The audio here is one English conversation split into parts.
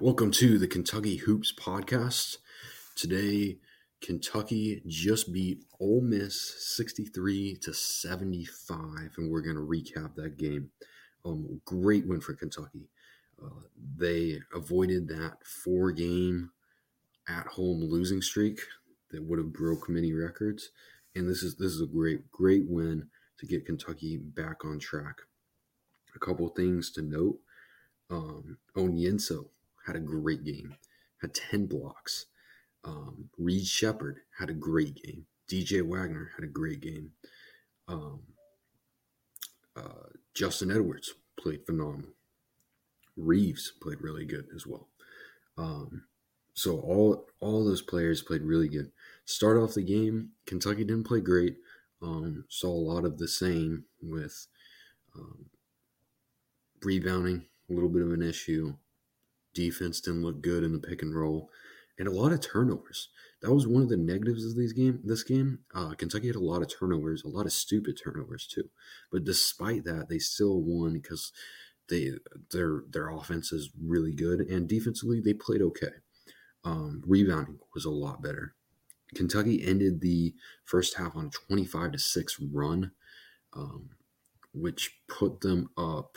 Welcome to the Kentucky Hoops Podcast. Today, Kentucky just beat Ole Miss 63 to 75, and we're going to recap that game. Um, great win for Kentucky. Uh, they avoided that four game at home losing streak that would have broke many records. And this is this is a great, great win to get Kentucky back on track. A couple things to note. Um, Onyenso had a great game, had 10 blocks. Um, Reed Sheppard had a great game. DJ Wagner had a great game. Um, uh, Justin Edwards played phenomenal. Reeves played really good as well. Um, so all all those players played really good. Start off the game, Kentucky didn't play great. Um, saw a lot of the same with um, rebounding, a little bit of an issue. Defense didn't look good in the pick and roll, and a lot of turnovers. That was one of the negatives of these game. This game, uh, Kentucky had a lot of turnovers, a lot of stupid turnovers too. But despite that, they still won because they their their offense is really good, and defensively they played okay. Um, rebounding was a lot better. Kentucky ended the first half on a twenty-five to six run, um, which put them up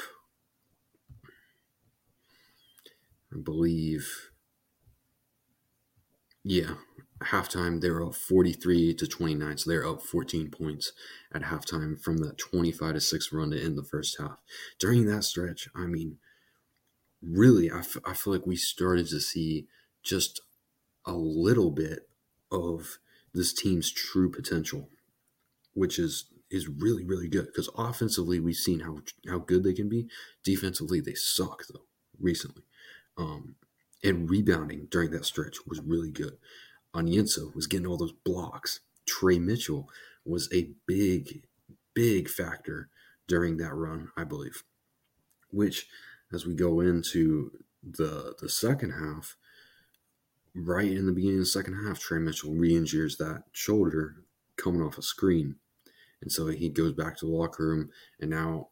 I believe, yeah, halftime they were up 43 to 29, so they're up 14 points at halftime from that 25 to 6 run to end the first half. During that stretch, I mean, really, I, f- I feel like we started to see just a little bit of this team's true potential, which is is really really good because offensively we've seen how how good they can be. Defensively, they suck though recently. Um, and rebounding during that stretch was really good. Onyenso was getting all those blocks. Tre Mitchell was a big, big factor during that run, I believe. Which, as we go into the the second half, right in the beginning of the second half, Tre Mitchell re-injures that shoulder coming off a screen. And so he goes back to the locker room and now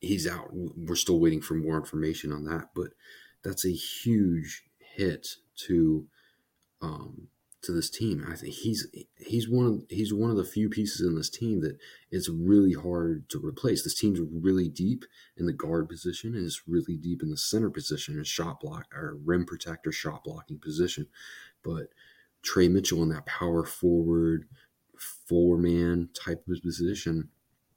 he's out. We're still waiting for more information on that, but that's a huge hit to um, to this team. I think he's he's one of he's one of the few pieces in this team that it's really hard to replace. This team's really deep in the guard position and it's really deep in the center position and shot block or rim protector shot blocking position. But Tre Mitchell in that power forward four man type of position,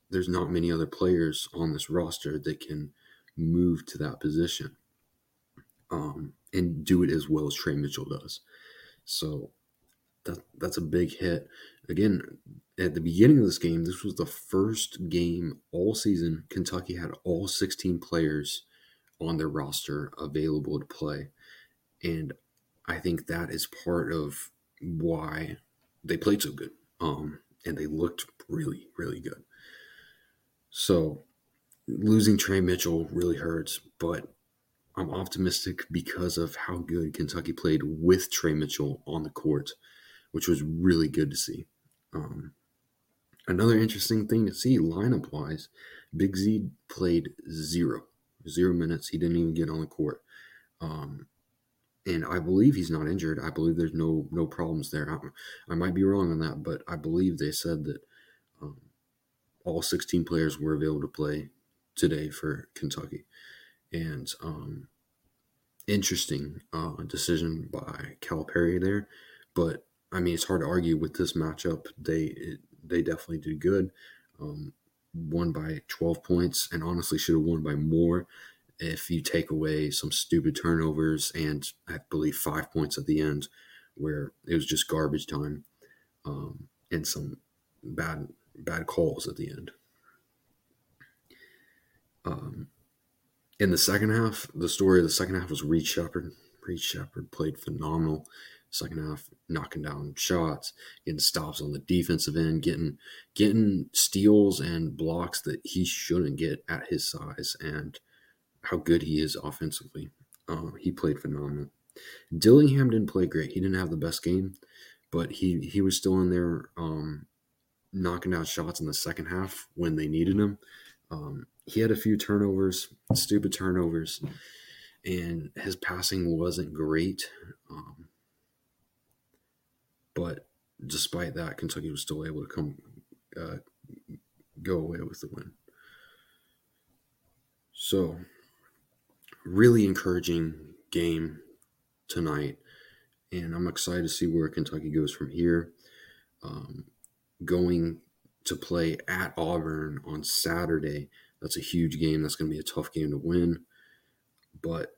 there's not many other players on this roster that can move to that position um, and do it as well as Tre Mitchell does. So that that's a big hit. Again, at the beginning of this game, this was the first game all season Kentucky had all 16 players on their roster available to play. And I think that is part of why they played so good. Um, and they looked really, really good. So losing Tre Mitchell really hurts, but I'm optimistic because of how good Kentucky played with Tre Mitchell on the court, which was really good to see. Um, another interesting thing to see lineup wise, Big Z played zero, zero minutes. He didn't even get on the court. Um, and I believe he's not injured. I believe there's no no problems there. I, I might be wrong on that, but I believe they said that um, all 16 players were available to play today for Kentucky and um, interesting uh, decision by Cal Calipari there. But I mean, it's hard to argue with this matchup. They it, they definitely did good. Um, won by 12 points, and honestly should have won by more if you take away some stupid turnovers and I believe five points at the end where it was just garbage time um, and some bad bad calls at the end. Um, in the second half, the story of the second half was Reed Sheppard. Reed Sheppard played phenomenal. Second half, knocking down shots, getting stops on the defensive end, getting getting steals and blocks that he shouldn't get at his size, and how good he is offensively. Uh, he played phenomenal. Dillingham didn't play great. He didn't have the best game, but he he was still in there um, knocking down shots in the second half when they needed him. Um, he had a few turnovers, stupid turnovers, and his passing wasn't great. Um, but despite that, Kentucky was still able to come uh, go away with the win. So, really encouraging game tonight, and I'm excited to see where Kentucky goes from here. Um, going to play at Auburn on Saturday, that's a huge game. That's going to be a tough game to win, but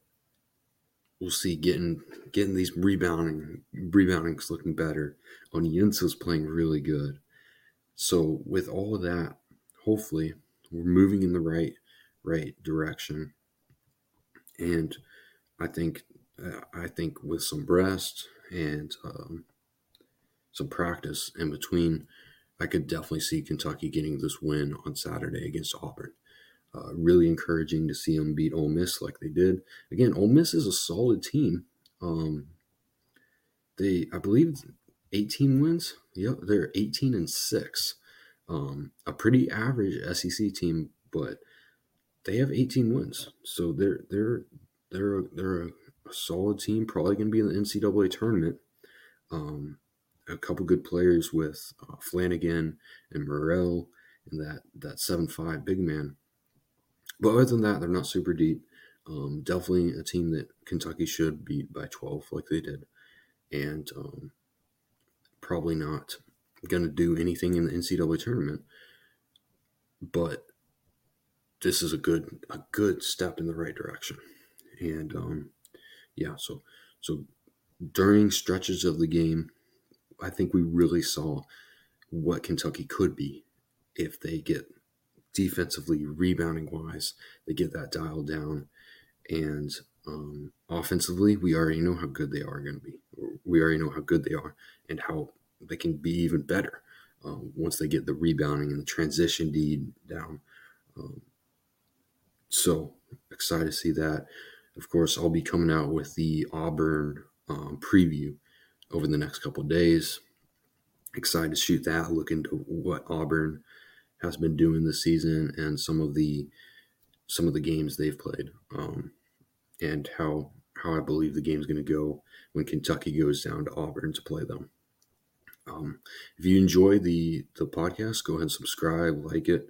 we'll see. Getting getting these rebounding rebounding's looking better. Onyenso's playing really good. So with all of that, hopefully we're moving in the right right direction. And I think I think with some rest and um, some practice in between, I could definitely see Kentucky getting this win on Saturday against Auburn. Uh, really encouraging to see them beat Ole Miss like they did. Again, Ole Miss is a solid team. Um, they, I believe, 18 wins. Yep, they're 18 and six. Um, a pretty average SEC team, but they have 18 wins, so they're they're they're they're a, solid team. Probably going to be in the NCAA tournament. Um, a couple good players with uh, Flanigan and Murrell and that that seven five big man. But other than that, they're not super deep. Um, definitely a team that Kentucky should beat by 12 like they did, and um, probably not going to do anything in the NCAA tournament. But this is a good a good step in the right direction. And um, yeah, so so during stretches of the game, I think we really saw what Kentucky could be if they get defensively rebounding wise, they get that dialed down, and um, offensively, we already know how good they are going to be. We already know how good they are and how they can be even better um, once they get the rebounding and the transition deed down. Um, so excited to see that. Of course, I'll be coming out with the Auburn um, preview over the next couple days. Excited to shoot that, look into what Auburn has been doing this season and some of the some of the games they've played, um, and how how I believe the game's going to go when Kentucky goes down to Auburn to play them. Um, if you enjoy the the podcast, go ahead and subscribe, like it.